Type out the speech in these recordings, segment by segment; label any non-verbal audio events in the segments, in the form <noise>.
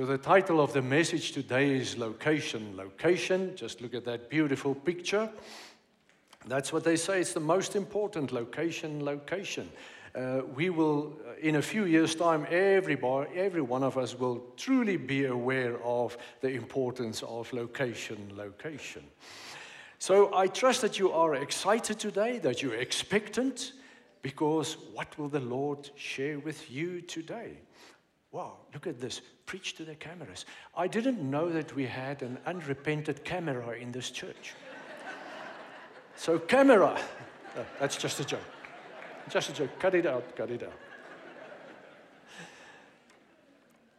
So, the title of the message today is Location. Location, just look at that beautiful picture. That's what they say, it's the most important location, location. Uh, we will, uh, in a few years' time, everybody, every one of us will truly be aware of the importance of location, location. So I trust that you are excited today, that you're expectant, because what will the Lord share with you today? Wow, look at this. Preach to the cameras. I didn't know that we had an unrepented camera in this church. <laughs> so, camera. <laughs> Oh, that's just a joke. Just a joke. Cut it out, cut it out.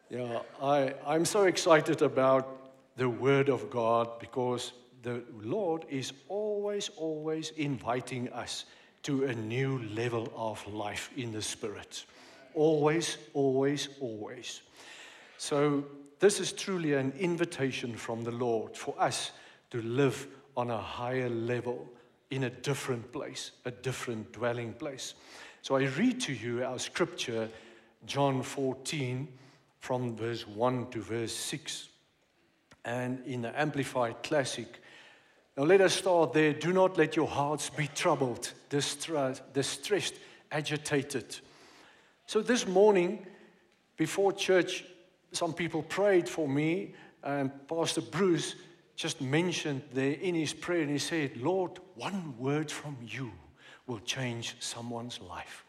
Yeah, I, I'm so excited about the Word of God because the Lord is always, always inviting us to a new level of life in the Spirit. Always, always, always. So, this is truly an invitation from the Lord for us to live on a higher level in a different place, a different dwelling place. So, I read to you our scripture, John 14, from verse 1 to verse 6. And in the Amplified Classic, now let us start there. Do not let your hearts be troubled, distressed, agitated. So this morning, before church, some people prayed for me, and Pastor Bruce just mentioned there in his prayer, and he said, Lord, one word from you will change someone's life.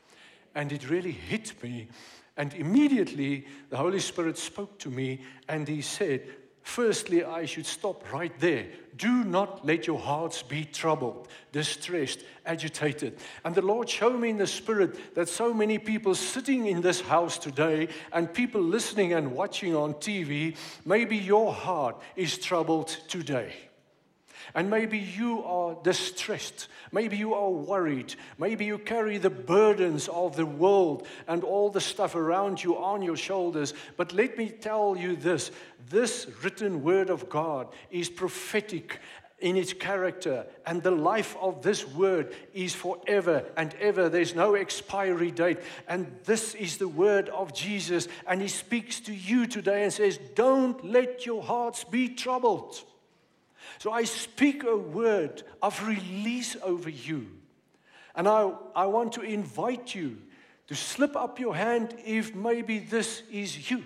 And it really hit me. And immediately the Holy Spirit spoke to me and he said, Firstly, I should stop right there. Do not let your hearts be troubled, distressed, agitated. And the Lord showed me in the Spirit that so many people sitting in this house today and people listening and watching on TV, maybe your heart is troubled today. And maybe you are distressed. Maybe you are worried. Maybe you carry the burdens of the world and all the stuff around you on your shoulders. But let me tell you this this written word of God is prophetic in its character, and the life of this word is forever and ever. There's no expiry date. And this is the word of Jesus, and He speaks to you today and says, Don't let your hearts be troubled. So I speak a word of release over you. And I, I want to invite you to slip up your hand if maybe this is you,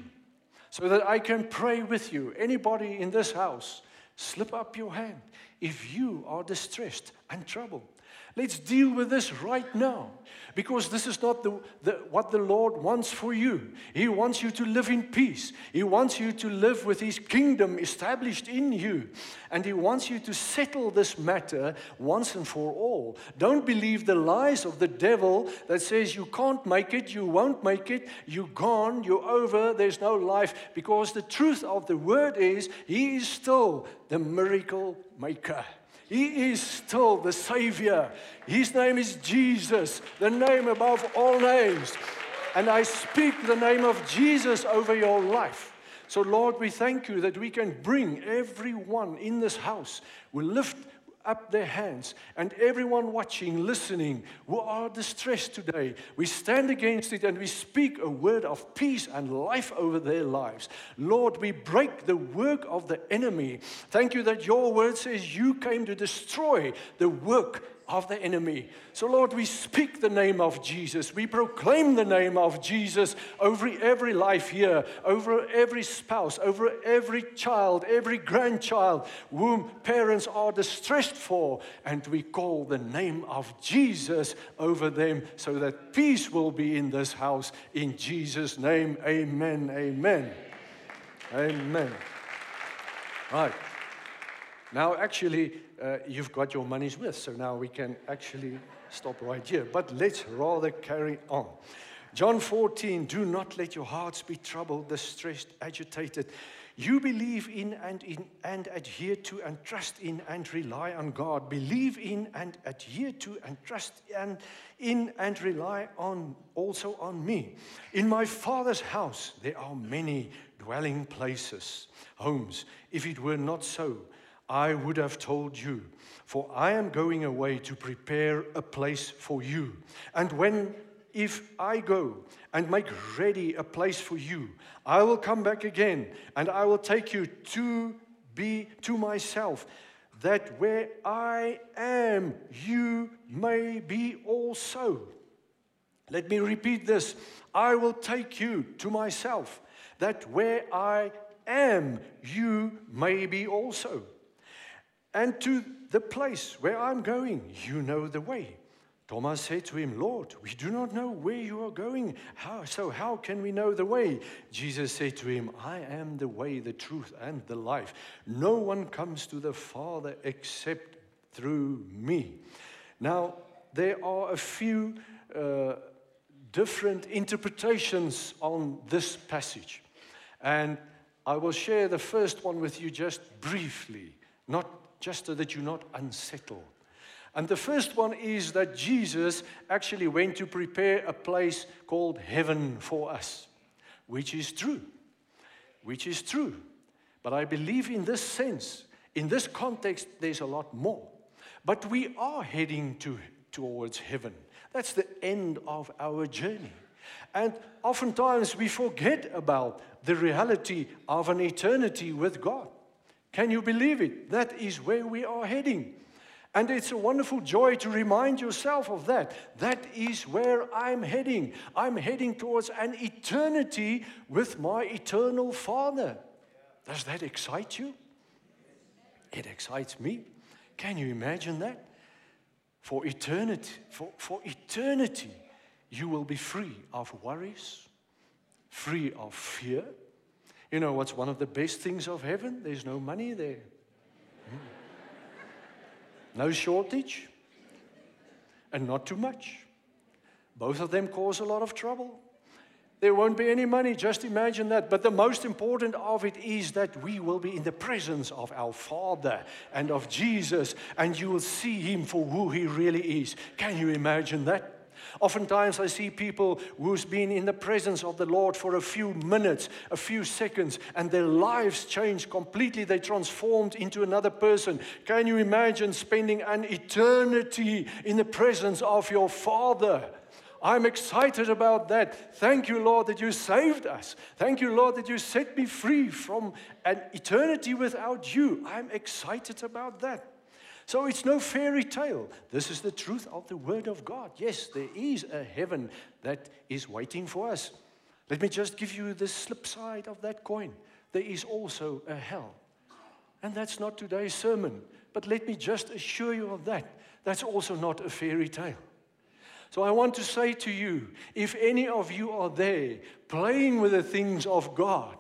so that I can pray with you. Anybody in this house, slip up your hand if you are distressed and troubled. Let's deal with this right now because this is not the, the, what the Lord wants for you. He wants you to live in peace, He wants you to live with His kingdom established in you, and He wants you to settle this matter once and for all. Don't believe the lies of the devil that says you can't make it, you won't make it, you're gone, you're over, there's no life, because the truth of the word is He is still the miracle maker. He is still the Savior. His name is Jesus, the name above all names. And I speak the name of Jesus over your life. So, Lord, we thank you that we can bring everyone in this house. We lift up their hands. And everyone watching, listening, who are distressed today, we stand against it and we speak a word of peace and life over their lives. Lord, we break the work of the enemy. Thank you that your word says you came to destroy the work of the enemy. So, Lord, we speak the name of Jesus. We proclaim the name of Jesus over every life here, over every spouse, over every child, every grandchild whom parents are distressed for. And we call the name of Jesus over them so that peace will be in this house. In Jesus' name, amen. Amen. Amen. Right. Now, actually, uh, you've got your money's worth, so now we can actually stop right here. But let's rather carry on. John 14, do not let your hearts be troubled, distressed, agitated. You believe in and, in and adhere to and trust in and rely on God. Believe in and adhere to and trust and in and rely on also on me. In my Father's house there are many dwelling places, homes. If it were not so, I would have told you, for I am going away to prepare a place for you. And when if I go and make ready a place for you, I will come back again and I will take you to be to myself, that where I am, you may be also. Let me repeat this I will take you to myself, that where I am, you may be also. And to the place where I'm going, you know the way. Thomas said to him, Lord, we do not know where you are going. How, so how can we know the way? Jesus said to him, I am the way, the truth, and the life. No one comes to the Father except through me. Now, there are a few uh, different interpretations on this passage. And I will share the first one with you just briefly, not just so that you're not unsettled. And the first one is that Jesus actually went to prepare a place called heaven for us, which is true. Which is true. But I believe in this sense, in this context, there's a lot more. But we are heading to, towards heaven. That's the end of our journey. And oftentimes we forget about the reality of an eternity with God. Can you believe it? That is where we are heading. And it's a wonderful joy to remind yourself of that. That is where I'm heading. I'm heading towards an eternity with my eternal Father. Does that excite you? It excites me. Can you imagine that? For eternity, for, for eternity, you will be free of worries, free of fear. You know what's one of the best things of heaven? There's no money there. Hmm. No shortage and not too much. Both of them cause a lot of trouble. There won't be any money, just imagine that. But the most important of it is that we will be in the presence of our Father and of Jesus, and you will see Him for who He really is. Can you imagine that? Oftentimes, I see people who's been in the presence of the Lord for a few minutes, a few seconds, and their lives change completely. They transformed into another person. Can you imagine spending an eternity in the presence of your Father? I'm excited about that. Thank you, Lord, that you saved us. Thank you, Lord, that you set me free from an eternity without you. I'm excited about that. So it's no fairy tale. This is the truth of the Word of God. Yes, there is a heaven that is waiting for us. Let me just give you the slip side of that coin. There is also a hell. And that's not today's sermon. But let me just assure you of that. That's also not a fairy tale. So I want to say to you if any of you are there playing with the things of God,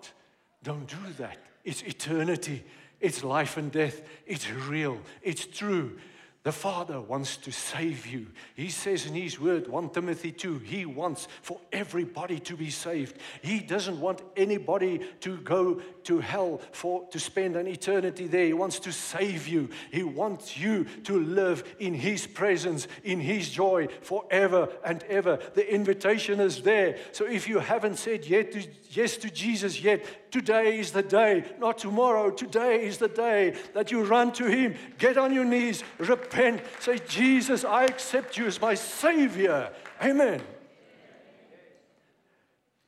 don't do that. It's eternity. It's life and death. It's real. It's true. The Father wants to save you. He says in His word, 1 Timothy 2, He wants for everybody to be saved. He doesn't want anybody to go to hell for to spend an eternity there. He wants to save you. He wants you to live in His presence, in His joy forever and ever. The invitation is there. So if you haven't said yet to, yes to Jesus yet, today is the day, not tomorrow. Today is the day that you run to Him, get on your knees, repent repent, say, Jesus, I accept you as my Savior. Amen.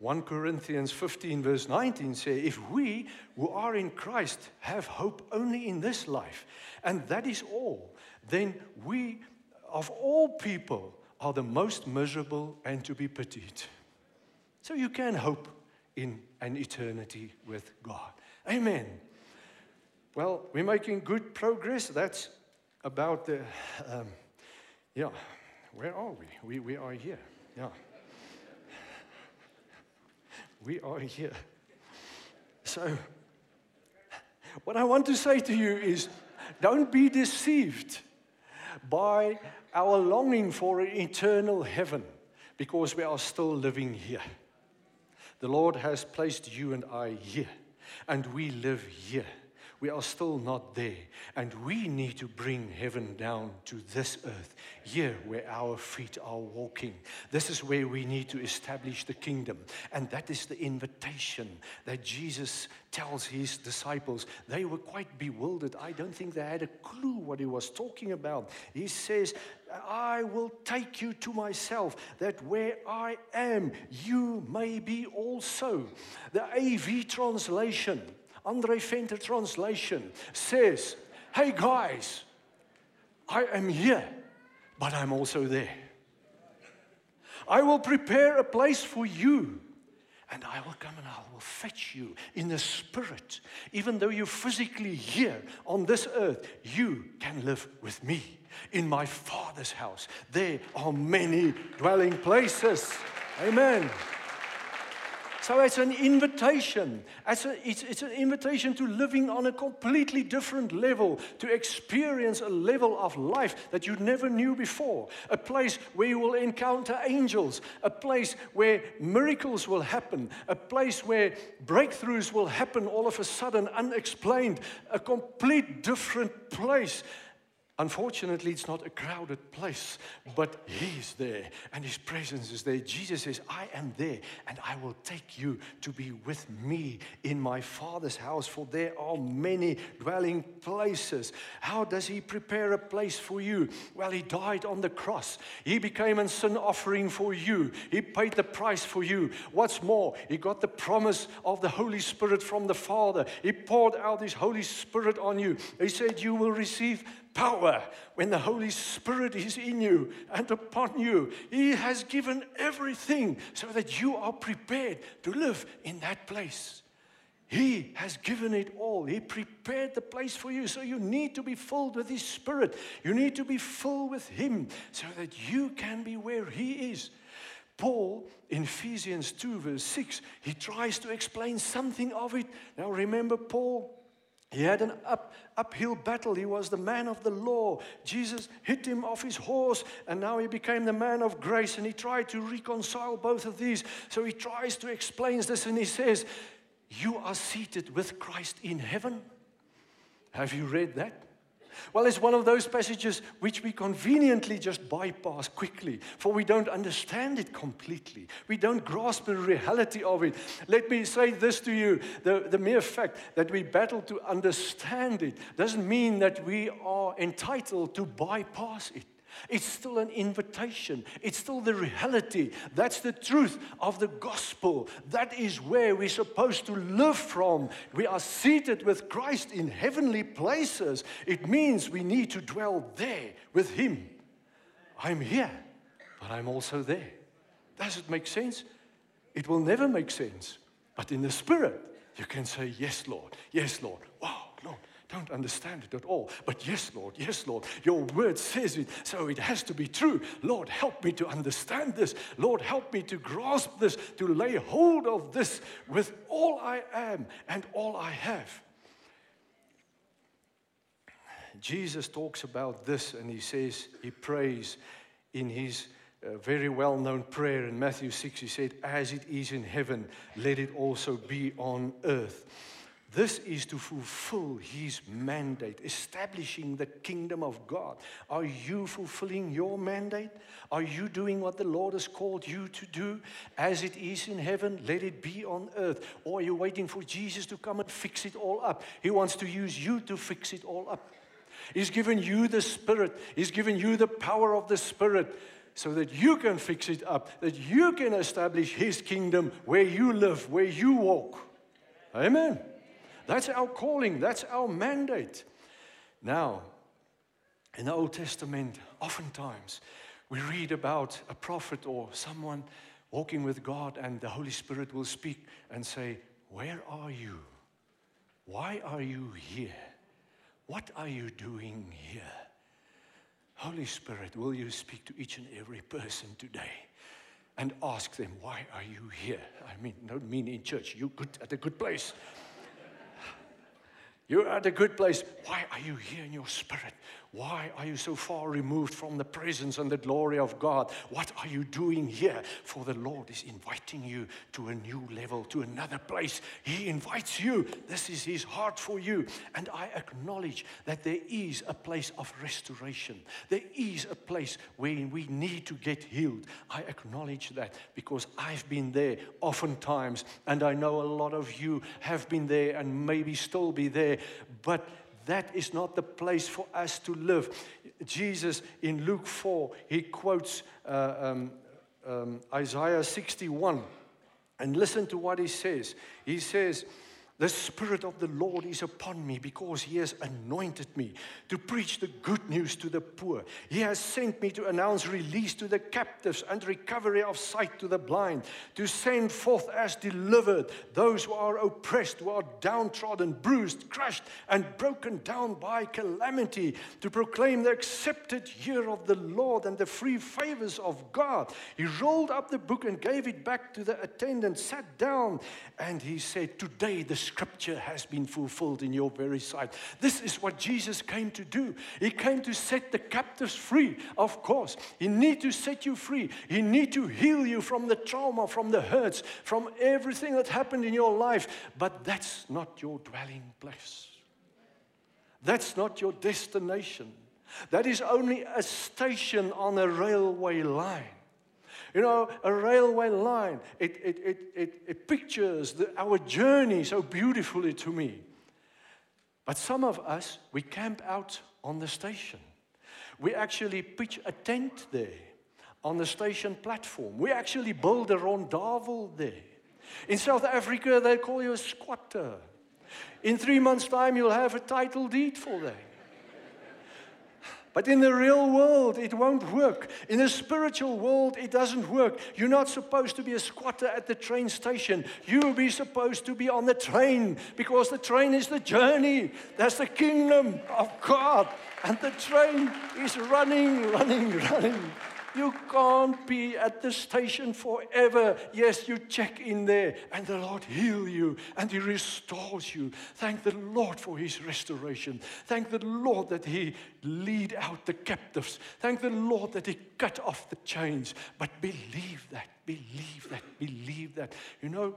1 Corinthians 15, verse 19 say, If we who are in Christ have hope only in this life, and that is all, then we, of all people, are the most miserable and to be pitied. So you can hope in an eternity with God. Amen. Well, we're making good progress. That's about the, um, yeah, where are we? We, we are here, yeah. We are here. So, what I want to say to you is don't be deceived by our longing for an eternal heaven because we are still living here. The Lord has placed you and I here, and we live here. We are still not there. And we need to bring heaven down to this earth, here where our feet are walking. This is where we need to establish the kingdom. And that is the invitation that Jesus tells his disciples. They were quite bewildered. I don't think they had a clue what he was talking about. He says, I will take you to myself, that where I am, you may be also. The AV translation Andre Venter translation says, Hey guys, I am here, but I'm also there. I will prepare a place for you, and I will come and I will fetch you in the spirit. Even though you're physically here on this earth, you can live with me in my Father's house. There are many dwelling places. Amen. So it's an invitation. It's, a, it's, it's, an invitation to living on a completely different level, to experience a level of life that you never knew before. A place where you will encounter angels, a place where miracles will happen, a place where breakthroughs will happen all of a sudden, unexplained, a complete different place. Unfortunately, it's not a crowded place, but He's there and His presence is there. Jesus says, I am there and I will take you to be with me in my Father's house, for there are many dwelling places. How does He prepare a place for you? Well, He died on the cross, He became a sin offering for you, He paid the price for you. What's more, He got the promise of the Holy Spirit from the Father, He poured out His Holy Spirit on you. He said, You will receive power when the Holy Spirit is in you and upon you. He has given everything so that you are prepared to live in that place. He has given it all. He prepared the place for you. So you need to be filled with His Spirit. You need to be filled with Him so that you can be where He is. Paul, in Ephesians 2, verse 6, he tries to explain something of it. Now remember, Paul he had an up, uphill battle. He was the man of the law. Jesus hit him off his horse, and now he became the man of grace. And he tried to reconcile both of these. So he tries to explain this, and he says, You are seated with Christ in heaven. Have you read that? Well, it's one of those passages which we conveniently just bypass quickly, for we don't understand it completely. We don't grasp the reality of it. Let me say this to you the, the mere fact that we battle to understand it doesn't mean that we are entitled to bypass it. It's still an invitation. It's still the reality. That's the truth of the gospel. That is where we're supposed to live from. We are seated with Christ in heavenly places. It means we need to dwell there with Him. I'm here, but I'm also there. Does it make sense? It will never make sense. But in the Spirit, you can say, Yes, Lord. Yes, Lord. Don't understand it at all. But yes, Lord, yes, Lord, your word says it, so it has to be true. Lord, help me to understand this. Lord, help me to grasp this, to lay hold of this with all I am and all I have. Jesus talks about this and he says, he prays in his uh, very well known prayer in Matthew 6. He said, As it is in heaven, let it also be on earth. This is to fulfill his mandate, establishing the kingdom of God. Are you fulfilling your mandate? Are you doing what the Lord has called you to do? As it is in heaven, let it be on earth. Or are you waiting for Jesus to come and fix it all up? He wants to use you to fix it all up. He's given you the Spirit, He's given you the power of the Spirit so that you can fix it up, that you can establish His kingdom where you live, where you walk. Amen. That's our calling, that's our mandate. Now, in the Old Testament, oftentimes we read about a prophet or someone walking with God, and the Holy Spirit will speak and say, Where are you? Why are you here? What are you doing here? Holy Spirit, will you speak to each and every person today and ask them, Why are you here? I mean, don't mean in church, you're good at a good place. You're at a good place. Why are you here in your spirit? Why are you so far removed from the presence and the glory of God? What are you doing here? For the Lord is inviting you to a new level, to another place. He invites you. This is His heart for you. And I acknowledge that there is a place of restoration. There is a place where we need to get healed. I acknowledge that because I've been there oftentimes, and I know a lot of you have been there and maybe still be there. But that is not the place for us to live. Jesus in Luke 4, he quotes uh, um, um, Isaiah 61. And listen to what he says. He says, the Spirit of the Lord is upon me because He has anointed me to preach the good news to the poor. He has sent me to announce release to the captives and recovery of sight to the blind, to send forth as delivered those who are oppressed, who are downtrodden, bruised, crushed, and broken down by calamity, to proclaim the accepted year of the Lord and the free favors of God. He rolled up the book and gave it back to the attendant, sat down, and he said, Today the scripture has been fulfilled in your very sight. This is what Jesus came to do. He came to set the captives free, of course. He need to set you free. He need to heal you from the trauma, from the hurts, from everything that happened in your life. But that's not your dwelling place. That's not your destination. That is only a station on a railway line. You know, a railway line, it, it, it, it, it pictures the, our journey so beautifully to me. But some of us, we camp out on the station. We actually pitch a tent there on the station platform. We actually build a rondavel there. In South Africa, they call you a squatter. In three months' time, you'll have a title deed for that. But in the real world, it won't work. In the spiritual world, it doesn't work. You're not supposed to be a squatter at the train station. You'll be supposed to be on the train because the train is the journey. That's the kingdom of God. And the train is running, running, running. You can't be at the station forever. Yes, you check in there and the Lord heal you and he restores you. Thank the Lord for his restoration. Thank the Lord that he lead out the captives. Thank the Lord that he cut off the chains. But believe that, believe that, believe that. You know,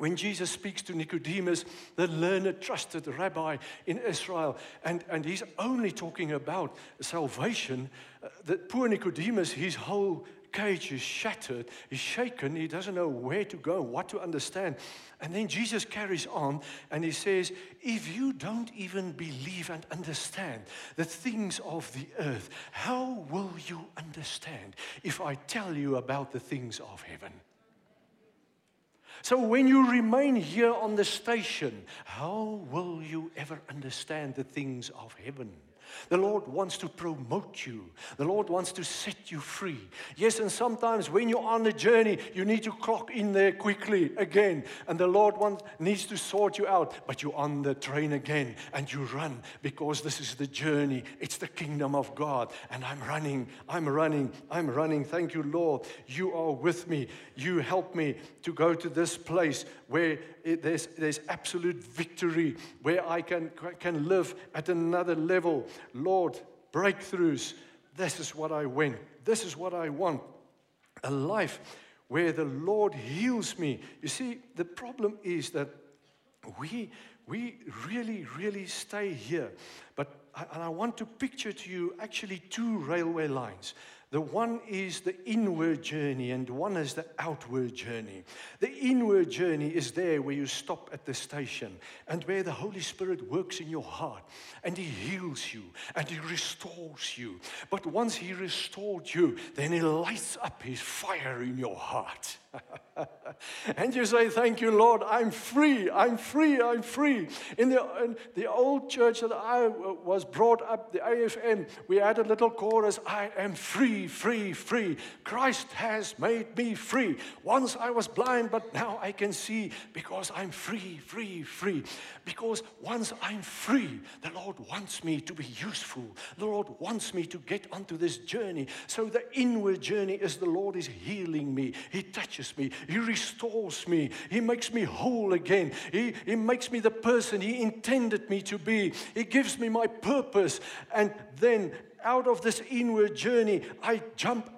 when Jesus speaks to Nicodemus, the learned, trusted rabbi in Israel, and, and he's only talking about salvation, uh, that poor Nicodemus, his whole cage is shattered, he's shaken, he doesn't know where to go, what to understand. And then Jesus carries on and he says, If you don't even believe and understand the things of the earth, how will you understand if I tell you about the things of heaven? So when you remain here on the station, how will you ever understand the things of heaven? The Lord wants to promote you. The Lord wants to set you free. Yes, and sometimes when you're on the journey, you need to clock in there quickly again. And the Lord wants, needs to sort you out. But you're on the train again and you run because this is the journey. It's the kingdom of God. And I'm running, I'm running, I'm running. Thank you, Lord. You are with me. You help me to go to this place where it, there's, there's absolute victory, where I can, can live at another level. Lord, breakthroughs. This is what I win. This is what I want. A life where the Lord heals me. You see, the problem is that we, we really, really stay here. But and I want to picture to you actually two railway lines. The one is the inward journey, and one is the outward journey. The inward journey is there where you stop at the station and where the Holy Spirit works in your heart and He heals you and He restores you. But once He restored you, then He lights up His fire in your heart. <laughs> and you say, Thank you, Lord, I'm free, I'm free, I'm free. In the, in the old church that I was brought up, the AFM, we had a little chorus I am free, free, free. Christ has made me free. Once I was blind, but now I can see because I'm free, free, free. Because once I'm free, the Lord wants me to be useful. The Lord wants me to get onto this journey. So the inward journey is the Lord is healing me. He touches me. He restores me. He makes me whole again. He, he makes me the person He intended me to be. He gives me my purpose. And then out of this inward journey, I jump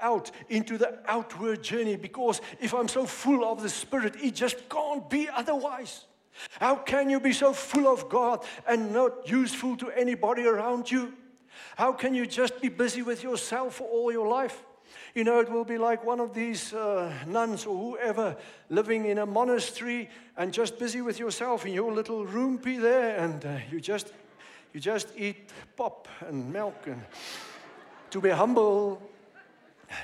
out into the outward journey because if I'm so full of the Spirit, it just can't be otherwise. How can you be so full of God and not useful to anybody around you? How can you just be busy with yourself for all your life? You know, it will be like one of these uh, nuns or whoever living in a monastery and just busy with yourself in your little roompie there, and uh, you just you just eat pop and milk and to be humble.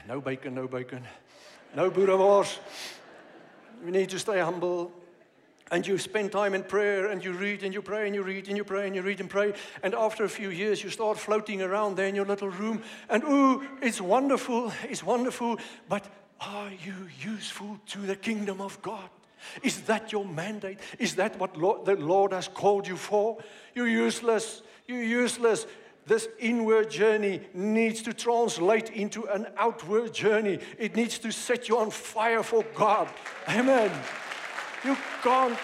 No bacon, no bacon, no boerewors. We need to stay humble and you spend time in prayer and you read and you pray and you read and you pray and you read and pray. And after a few years, you start floating around there in your little room. And ooh, it's wonderful, it's wonderful. But are you useful to the kingdom of God? Is that your mandate? Is that what Lord, the Lord has called you for? You're useless. You're useless. This inward journey needs to translate into an outward journey. It needs to set you on fire for God. Amen. You can't.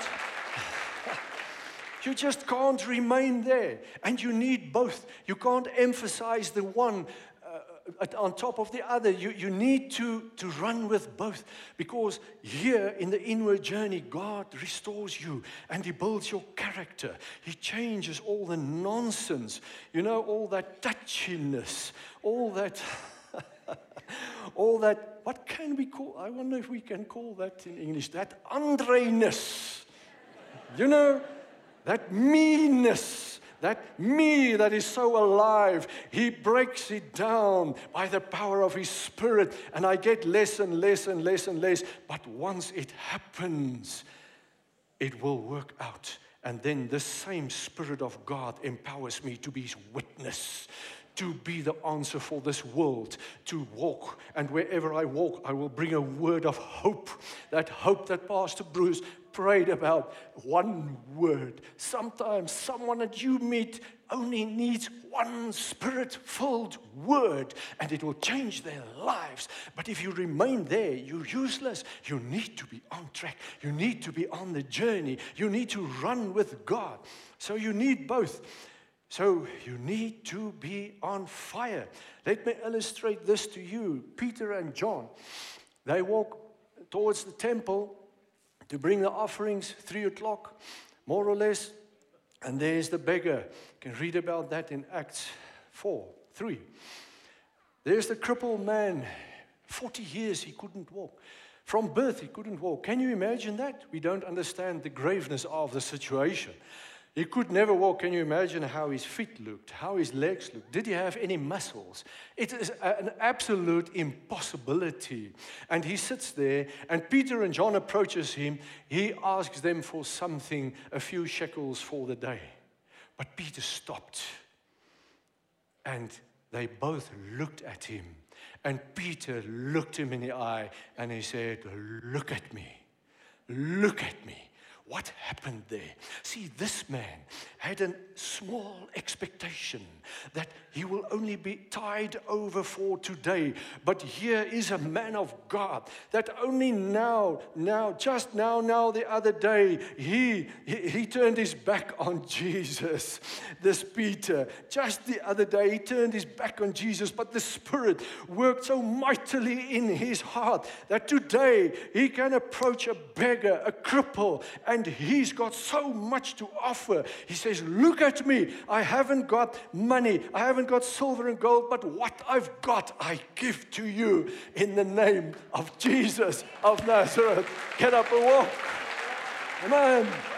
You just can't remain there. And you need both. You can't emphasize the one uh, on top of the other. You, you need to, to run with both. Because here in the inward journey, God restores you and He builds your character. He changes all the nonsense, you know, all that touchiness, all that. <laughs> all that, what can we call, I wonder if we can call that in English, that Andreness. You know, that meanness, that me that is so alive, he breaks it down by the power of his spirit, and I get less and less and less and less. But once it happens, it will work out. And then the same Spirit of God empowers me to be His witness, to be the answer for this world, to walk. And wherever I walk, I will bring a word of hope. That hope that Pastor Bruce prayed about. One word. Sometimes someone that you meet only needs one spirit filled word and it will change their lives. But if you remain there, you're useless. You need to be on track. You need to be on the journey. You need to run with God. So you need both. So you need to be on fire. Let me illustrate this to you. Peter and John, they walk towards the temple to bring the offerings, three o'clock, more or less. And there's the beggar. You can read about that in Acts 4 3. There's the crippled man. 40 years he couldn't walk. From birth, he couldn't walk. Can you imagine that? We don't understand the graveness of the situation. He could never walk. Can you imagine how his feet looked, how his legs looked? Did he have any muscles? It is an absolute impossibility. And he sits there, and Peter and John approaches him. He asks them for something, a few shekels for the day. But Peter stopped. And they both looked at him. And Peter looked him in the eye and he said, Look at me. Look at me. What happened there? See, this man had a small expectation that he will only be tied over for today. But here is a man of God that only now, now, just now, now, the other day, he, he, he turned his back on Jesus. This Peter, just the other day, he turned his back on Jesus, but the Spirit worked so mightily in his heart that today he can approach a beggar, a cripple, and he's got so much to offer. He says, Look at me. I haven't got money, I haven't got silver and gold, but what I've got, I give to you in the name of Jesus of Nazareth. Get up and walk. Amen.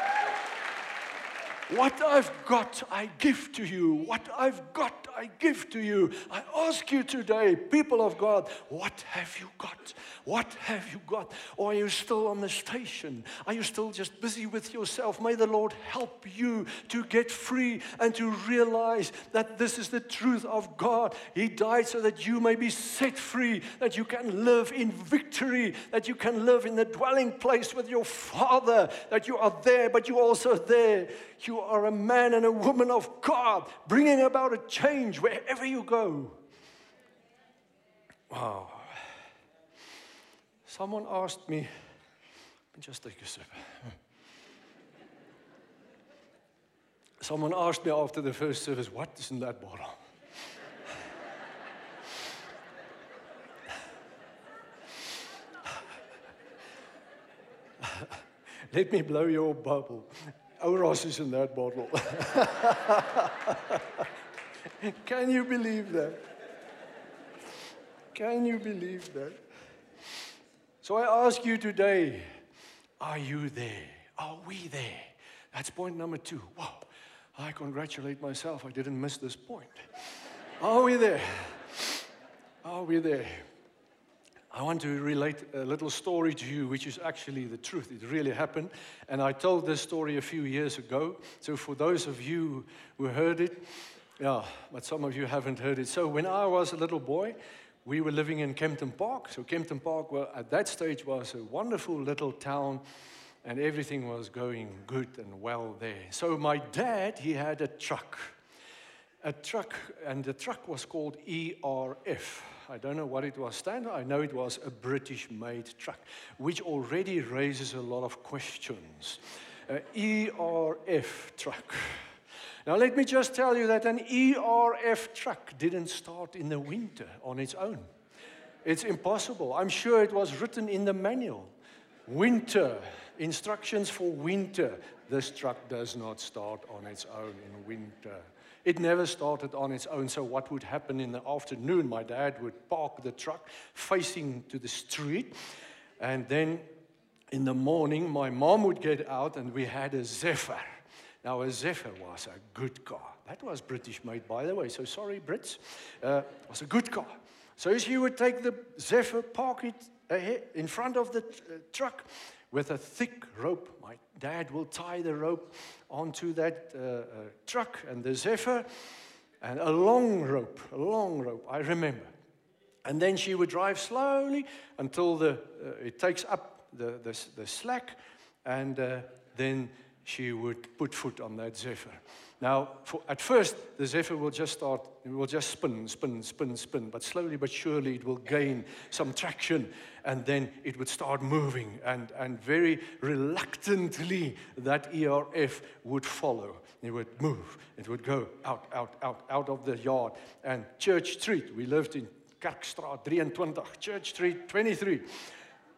What I've got, I give to you. What I've got, I give to you. I ask you today, people of God, what have you got? What have you got? Or are you still on the station? Are you still just busy with yourself? May the Lord help you to get free and to realize that this is the truth of God. He died so that you may be set free, that you can live in victory, that you can live in the dwelling place with your Father, that you are there, but you're also there you are a man and a woman of God, bringing about a change wherever you go. Wow. Someone asked me, just take a sip. Someone asked me after the first service, what is in that bottle? <laughs> Let me blow your bubble. Oros is in that bottle. <laughs> Can you believe that? Can you believe that? So I ask you today are you there? Are we there? That's point number two. Wow, I congratulate myself. I didn't miss this point. Are we there? Are we there? I want to relate a little story to you, which is actually the truth. It really happened. And I told this story a few years ago. So, for those of you who heard it, yeah, but some of you haven't heard it. So, when I was a little boy, we were living in Kempton Park. So, Kempton Park, well, at that stage, was a wonderful little town, and everything was going good and well there. So, my dad, he had a truck. A truck, and the truck was called ERF. I don't know what it was standard. I know it was a British made truck, which already raises a lot of questions. ERF truck. Now, let me just tell you that an ERF truck didn't start in the winter on its own. It's impossible. I'm sure it was written in the manual. Winter, instructions for winter. This truck does not start on its own in winter. It never started on its own. So, what would happen in the afternoon? My dad would park the truck facing to the street. And then in the morning, my mom would get out and we had a Zephyr. Now, a Zephyr was a good car. That was British made, by the way. So, sorry, Brits. Uh, it was a good car. So, she would take the Zephyr, park it in front of the uh, truck with a thick rope. My dad will tie the rope onto that uh, uh, truck and the Zephyr, and a long rope, a long rope, I remember. And then she would drive slowly until the, uh, it takes up the, the, the slack, and uh, then she would put foot on that Zephyr. Now, for, at first, the Zephyr will just start, it will just spin, spin, spin, spin, but slowly but surely it will gain some traction and then it would start moving. And, and very reluctantly, that ERF would follow. It would move, it would go out, out, out, out of the yard. And Church Street, we lived in Kerkstraat 23, Church Street 23.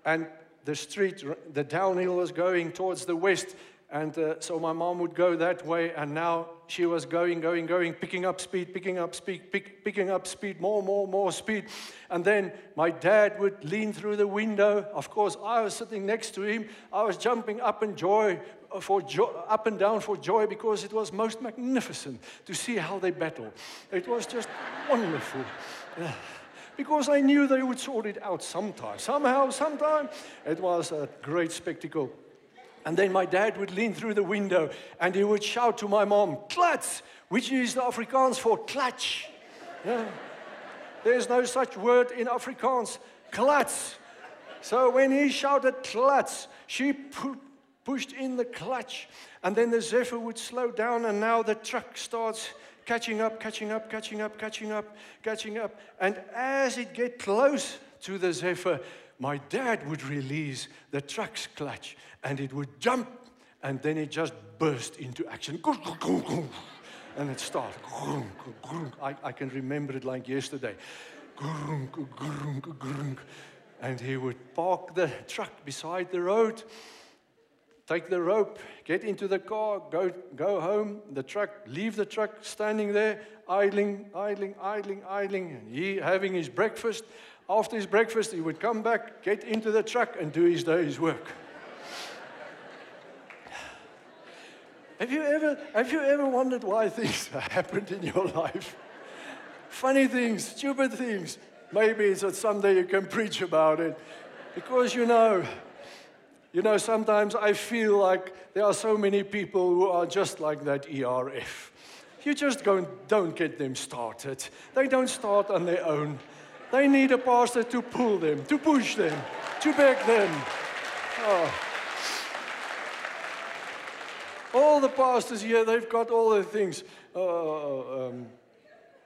And the street, the downhill was going towards the west and uh, so my mom would go that way, and now she was going, going, going, picking up speed, picking up speed, pick, picking up speed, more, more, more speed. And then my dad would lean through the window. Of course, I was sitting next to him. I was jumping up and joy uh, for up and down for joy because it was most magnificent to see how they battle. It was just wonderful. <sighs> because I knew they would sort it out sometime, somehow, sometime. It was a great spectacle. And then my dad would lean through the window and he would shout to my mom, klats, which is the Afrikaans for clutch. Yeah. There's no such word in Afrikaans, klats. So when he shouted klats, she pu- pushed in the clutch. And then the Zephyr would slow down, and now the truck starts catching up, catching up, catching up, catching up, catching up. And as it gets close to the Zephyr, my dad would release the truck's clutch and it would jump and then it just burst into action. And it started. I, I can remember it like yesterday. And he would park the truck beside the road, take the rope, get into the car, go, go home, the truck, leave the truck standing there, idling, idling, idling, idling, and he having his breakfast. After his breakfast, he would come back, get into the truck, and do his day's work. <sighs> have, you ever, have you ever wondered why things <laughs> happened in your life? Funny things, stupid things. Maybe it's that someday you can preach about it. Because you know, you know, sometimes I feel like there are so many people who are just like that ERF. You just don't, don't get them started. They don't start on their own. They need a pastor to pull them, to push them, to beg them. Oh. All the pastors here, they've got all the things. Uh, um,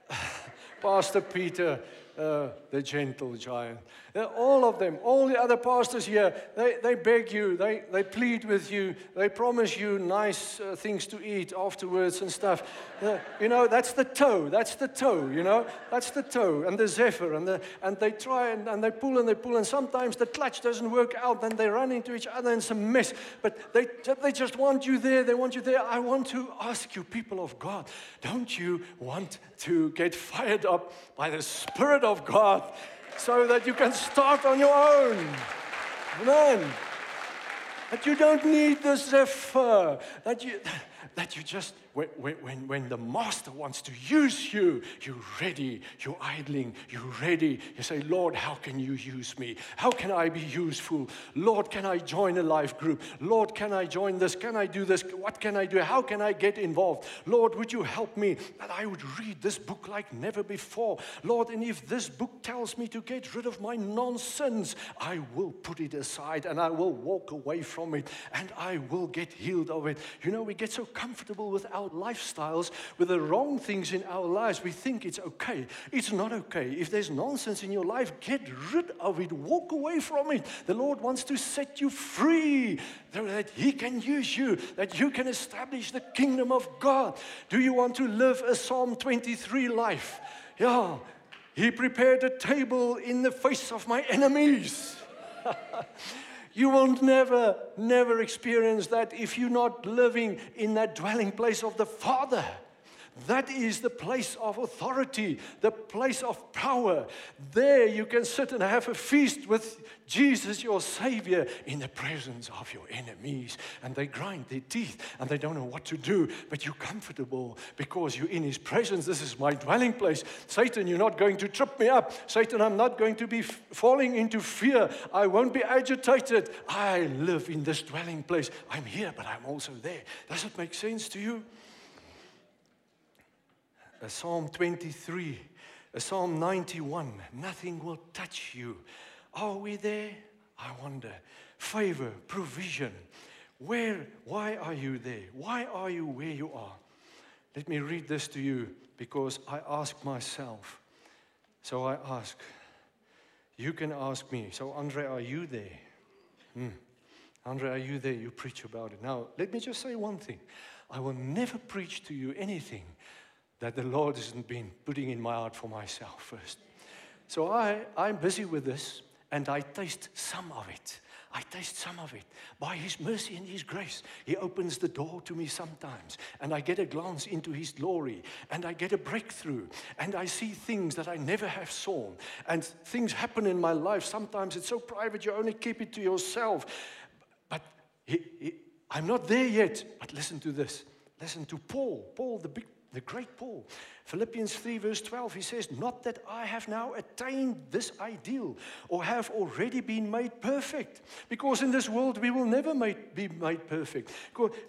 <laughs> Pastor Peter, uh, the gentle giant. Uh, all of them, all the other pastors here, they, they beg you, they, they plead with you, they promise you nice uh, things to eat afterwards and stuff. Uh, you know, that's the tow, that's the tow, you know, that's the tow and the zephyr. And, the, and they try and, and they pull and they pull, and sometimes the clutch doesn't work out, then they run into each other and a mess. But they, they just want you there, they want you there. I want to ask you, people of God, don't you want to get fired up by the Spirit of God? so that you can start on your own. Amen. That you don't need the zephyr. That you, that you just when, when, when the master wants to use you, you're ready, you're idling, you're ready. You say, Lord, how can you use me? How can I be useful? Lord, can I join a life group? Lord, can I join this? Can I do this? What can I do? How can I get involved? Lord, would you help me that I would read this book like never before? Lord, and if this book tells me to get rid of my nonsense, I will put it aside and I will walk away from it and I will get healed of it. You know, we get so comfortable with our lifestyles, with the wrong things in our lives, we think it's okay. It's not okay. If there's nonsense in your life, get rid of it, walk away from it. The Lord wants to set you free so that He can use you, that you can establish the kingdom of God. Do you want to live a Psalm 23 life? Yeah. He prepared a table in the face of my enemies. <laughs> You will never, never experience that if you're not living in that dwelling place of the Father. That is the place of authority, the place of power. There you can sit and have a feast with Jesus, your Savior, in the presence of your enemies. And they grind their teeth and they don't know what to do, but you're comfortable because you're in His presence. This is my dwelling place. Satan, you're not going to trip me up. Satan, I'm not going to be falling into fear. I won't be agitated. I live in this dwelling place. I'm here, but I'm also there. Does it make sense to you? A Psalm 23, a Psalm 91. Nothing will touch you. Are we there? I wonder. Favor, provision. Where, why are you there? Why are you where you are? Let me read this to you because I ask myself. So I ask, you can ask me. So, Andre, are you there? Hmm. Andre, are you there? You preach about it. Now, let me just say one thing. I will never preach to you anything that the Lord hasn't been putting in my heart for myself first. So I, I'm busy with this and I taste some of it. I taste some of it. By His mercy and His grace, He opens the door to me sometimes, and I get a glance into His glory, and I get a breakthrough, and I see things that I never have saw. And things happen in my life. Sometimes it's so private, you only keep it to yourself. But he, he, I'm not there yet. But listen to this. Listen to Paul, Paul, the big the great Paul. Philippians 3, verse 12, he says, Not that I have now attained this ideal or have already been made perfect, because in this world we will never made, be made perfect.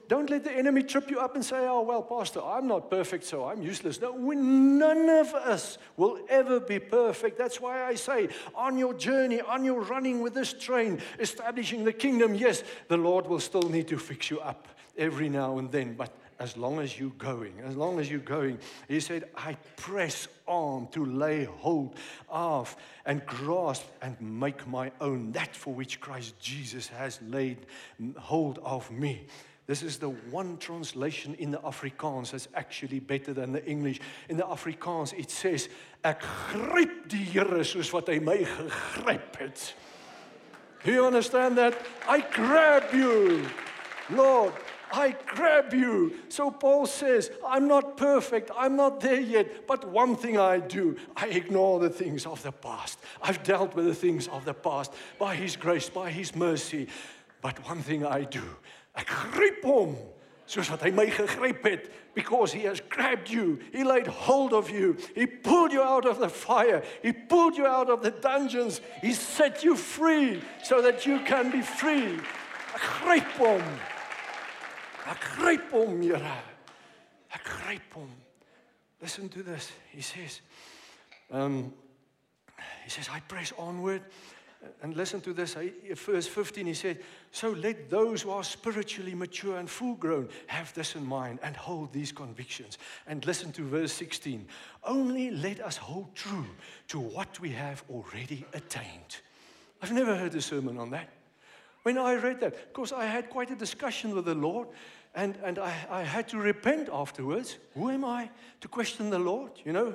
Don't let the enemy trip you up and say, Oh, well, Pastor, I'm not perfect, so I'm useless. No, we, none of us will ever be perfect. That's why I say, on your journey, on your running with this train, establishing the kingdom, yes, the Lord will still need to fix you up every now and then, but as long as you're going, as long as you're going. He said, I press on to lay hold of and grasp and make my own that for which Christ Jesus has laid hold of me. This is the one translation in the Afrikaans that's actually better than the English. In the Afrikaans it says ek gryp die Here soos wat hy my gegryp het. Do you understand that? I grab you. Lord, I grab you. So Paul says, I'm not perfect. I'm not there yet. But one thing I do, I ignore the things of the past. I've dealt with the things of the past by His grace, by His mercy. But one thing I do, I grip hom soos wat hy my gegryp het because he has grabbed you he laid hold of you he pulled you out of the fire he pulled you out of the dungeons he set you free so that you can be free ek gryp hom Ek gryp hom, Here. Ek gryp hom. Listen to this. He says, um, he says, I press onward And listen to this, verse 15, he said, So let those who are spiritually mature and full grown have this in mind and hold these convictions. And listen to verse 16, only let us hold true to what we have already attained. I've never heard a sermon on that. When I read that, of course, I had quite a discussion with the Lord, and, and I, I had to repent afterwards. Who am I to question the Lord? You know,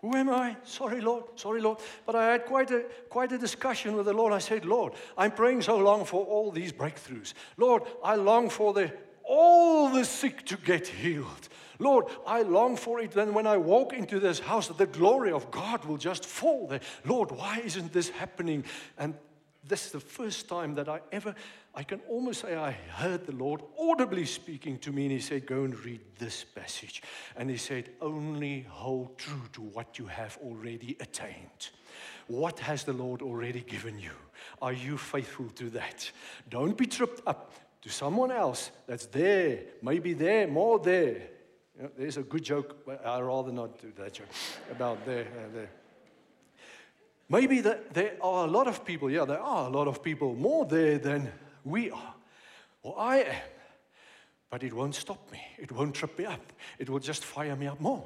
who am I? Sorry, Lord. Sorry, Lord. But I had quite a, quite a discussion with the Lord. I said, Lord, I'm praying so long for all these breakthroughs. Lord, I long for the, all the sick to get healed. Lord, I long for it. Then when I walk into this house, the glory of God will just fall there. Lord, why isn't this happening? And this is the first time that I ever, I can almost say I heard the Lord audibly speaking to me, and He said, Go and read this passage. And He said, Only hold true to what you have already attained. What has the Lord already given you? Are you faithful to that? Don't be tripped up to someone else that's there, maybe there, more there. You know, there's a good joke, but I'd rather not do that joke about there, uh, there. Maybe there are a lot of people, yeah, there are a lot of people more there than we are, or I am. But it won't stop me. It won't trip me up. It will just fire me up more.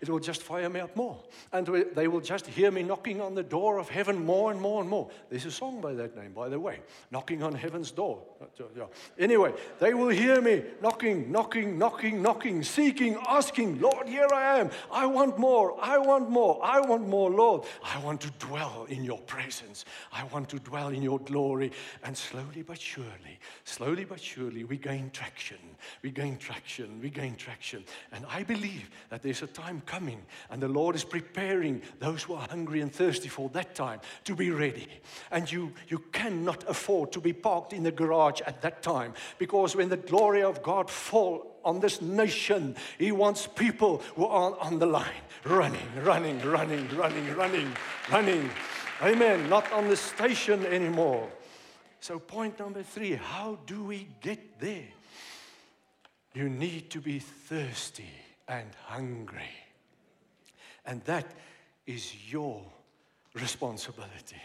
It will just fire me up more. And they will just hear me knocking on the door of heaven more and more and more. There's a song by that name, by the way, Knocking on Heaven's Door. Anyway, they will hear me knocking, knocking, knocking, knocking, seeking, asking, Lord, here I am. I want more. I want more. I want more, Lord. I want to dwell in your presence. I want to dwell in your glory. And slowly but surely, slowly but surely, we gain traction. We gain traction. We gain traction. And I believe that there's a time coming, and the Lord is preparing those who are hungry and thirsty for that time to be ready. And you, you cannot afford to be parked in the garage at that time because when the glory of God fall on this nation, He wants people who are on the line, running, running, running, running, running, running. Amen. Not on the station anymore. So, point number three how do we get there? You need to be thirsty and hungry. And that is your responsibility.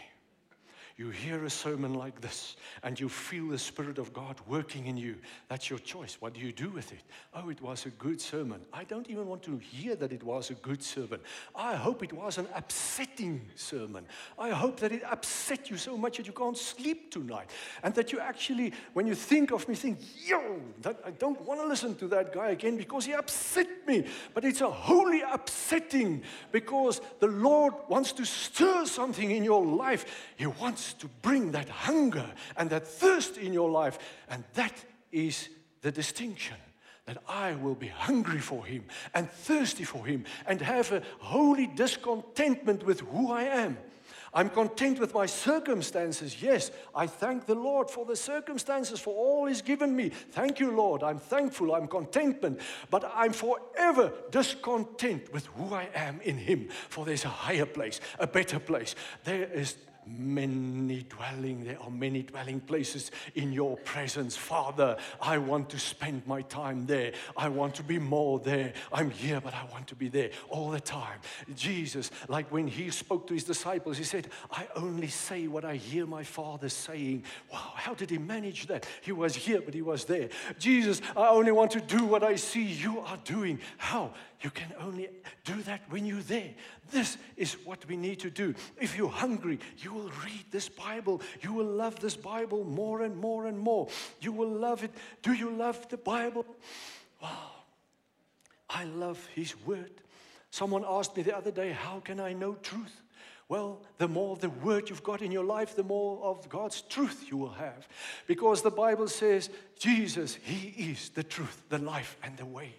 You hear a sermon like this and you feel the Spirit of God working in you. That's your choice. What do you do with it? Oh, it was a good sermon. I don't even want to hear that it was a good sermon. I hope it was an upsetting sermon. I hope that it upset you so much that you can't sleep tonight. And that you actually, when you think of me, think, yo, that, I don't want to listen to that guy again because he upset me. But it's a holy upsetting because the Lord wants to stir something in your life. He wants to bring that hunger and that thirst in your life. And that is the distinction that I will be hungry for Him and thirsty for Him and have a holy discontentment with who I am. I'm content with my circumstances. Yes, I thank the Lord for the circumstances, for all He's given me. Thank you, Lord. I'm thankful. I'm contentment. But I'm forever discontent with who I am in Him. For there's a higher place, a better place. There is many dwelling there are many dwelling places in your presence. Father i want to spend my time there. I want to be more there. I'm here but i want to be there all the time. Jesus like when he spoke to his disciples he said i only say what i hear my father saying. Wow how did he manage that? He was here but he was there. Jesus i only want to do what i see you are doing. How you can only do that when you're there. This is what we need to do. If you're hungry, you will read this Bible. You will love this Bible more and more and more. You will love it. Do you love the Bible? Wow. I love His Word. Someone asked me the other day, How can I know truth? Well, the more of the word you've got in your life, the more of God's truth you will have. Because the Bible says, Jesus, He is the truth, the life, and the way.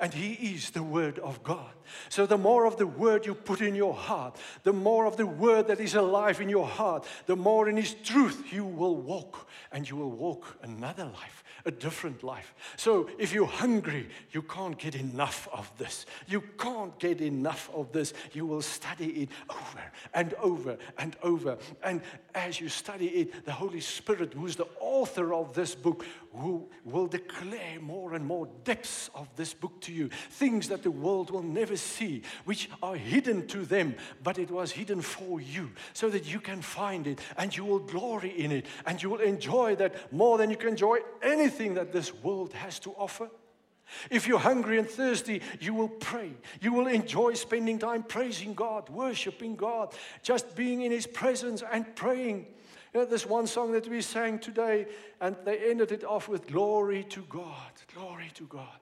And He is the Word of God. So the more of the Word you put in your heart, the more of the Word that is alive in your heart, the more in His truth you will walk. And you will walk another life a different life. So if you're hungry, you can't get enough of this. You can't get enough of this. You will study it over and over and over. And as you study it, the Holy Spirit, who's the author of this book, who will declare more and more depths of this book to you, things that the world will never see, which are hidden to them, but it was hidden for you, so that you can find it and you will glory in it and you will enjoy that more than you can enjoy anything that this world has to offer. If you're hungry and thirsty, you will pray. You will enjoy spending time praising God, worshiping God, just being in His presence and praying. You know, this one song that we sang today, and they ended it off with Glory to God, glory to God.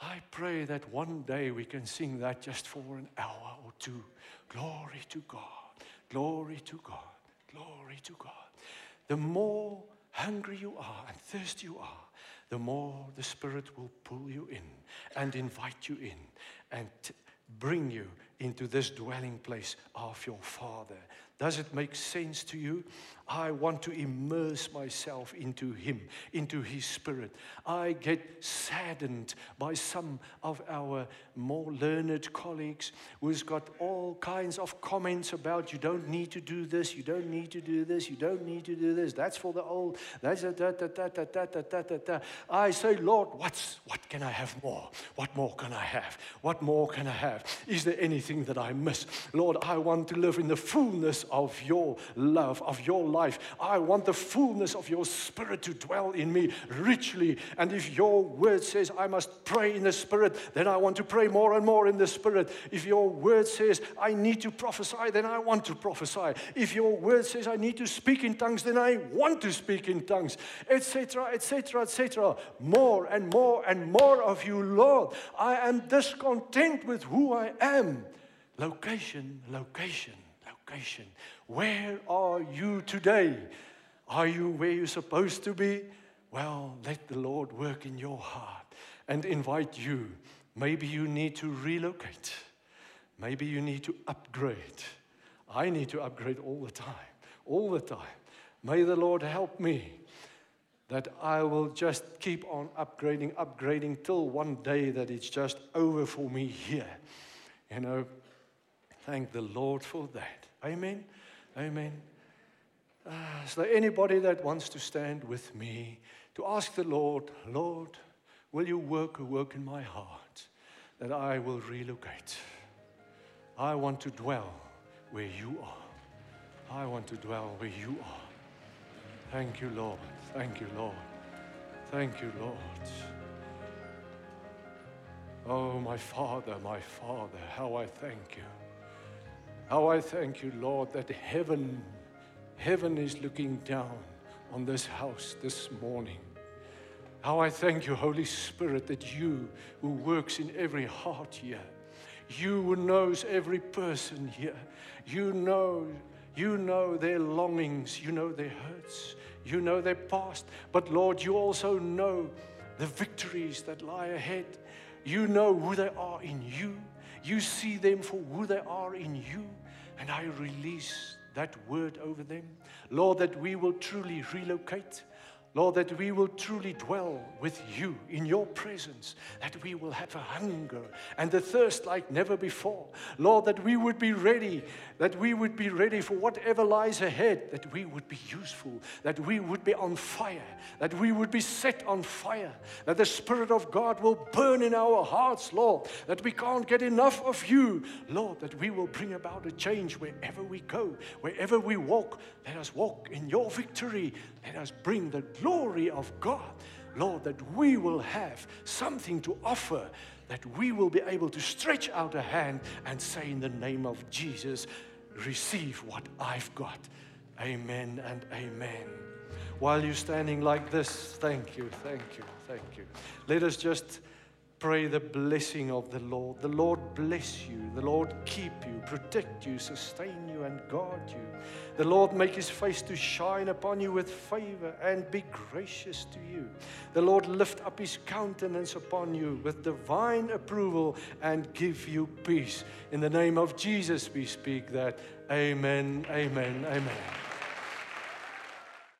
I pray that one day we can sing that just for an hour or two. Glory to God, glory to God, glory to God. The more hungry you are and thirsty you are, the more the Spirit will pull you in and invite you in and bring you into this dwelling place of your Father. Does it make sense to you? I want to immerse myself into Him, into His Spirit. I get saddened by some of our more learned colleagues who's got all kinds of comments about you don't need to do this, you don't need to do this, you don't need to do this. That's for the old. That's a da da da da da da da da da. I say, Lord, what's what can I have more? What more can I have? What more can I have? Is there anything that I miss? Lord, I want to live in the fullness of your love, of your life. I want the fullness of your spirit to dwell in me richly. And if your word says I must pray in the spirit, then I want to pray more and more in the spirit. If your word says I need to prophesy, then I want to prophesy. If your word says I need to speak in tongues, then I want to speak in tongues, etc., etc., etc. More and more and more of you, Lord. I am discontent with who I am. Location, location, location. Where are you today? Are you where you're supposed to be? Well, let the Lord work in your heart and invite you. Maybe you need to relocate. Maybe you need to upgrade. I need to upgrade all the time, all the time. May the Lord help me that I will just keep on upgrading, upgrading till one day that it's just over for me here. You know, thank the Lord for that. Amen. Amen. Uh, is there anybody that wants to stand with me to ask the Lord, Lord, will you work a work in my heart that I will relocate? I want to dwell where you are. I want to dwell where you are. Thank you, Lord. Thank you, Lord. Thank you, Lord. Oh, my Father, my Father, how I thank you. How I thank you, Lord, that heaven, heaven is looking down on this house this morning. How I thank you, Holy Spirit, that you who works in every heart here, you who knows every person here, you know, you know their longings, you know their hurts, you know their past, but Lord, you also know the victories that lie ahead. You know who they are in you. You see them for who they are in you. And I release that word over them. Lord, that we will truly relocate Lord, that we will truly dwell with you in your presence, that we will have a hunger and a thirst like never before. Lord, that we would be ready, that we would be ready for whatever lies ahead, that we would be useful, that we would be on fire, that we would be set on fire, that the Spirit of God will burn in our hearts, Lord, that we can't get enough of you, Lord, that we will bring about a change wherever we go, wherever we walk. Let us walk in your victory. Let us bring the glory of God. Lord, that we will have something to offer, that we will be able to stretch out a hand and say, In the name of Jesus, receive what I've got. Amen and amen. While you're standing like this, thank you, thank you, thank you. Let us just Pray the blessing of the Lord. The Lord bless you. The Lord keep you, protect you, sustain you, and guard you. The Lord make his face to shine upon you with favor and be gracious to you. The Lord lift up his countenance upon you with divine approval and give you peace. In the name of Jesus, we speak that. Amen, amen, amen.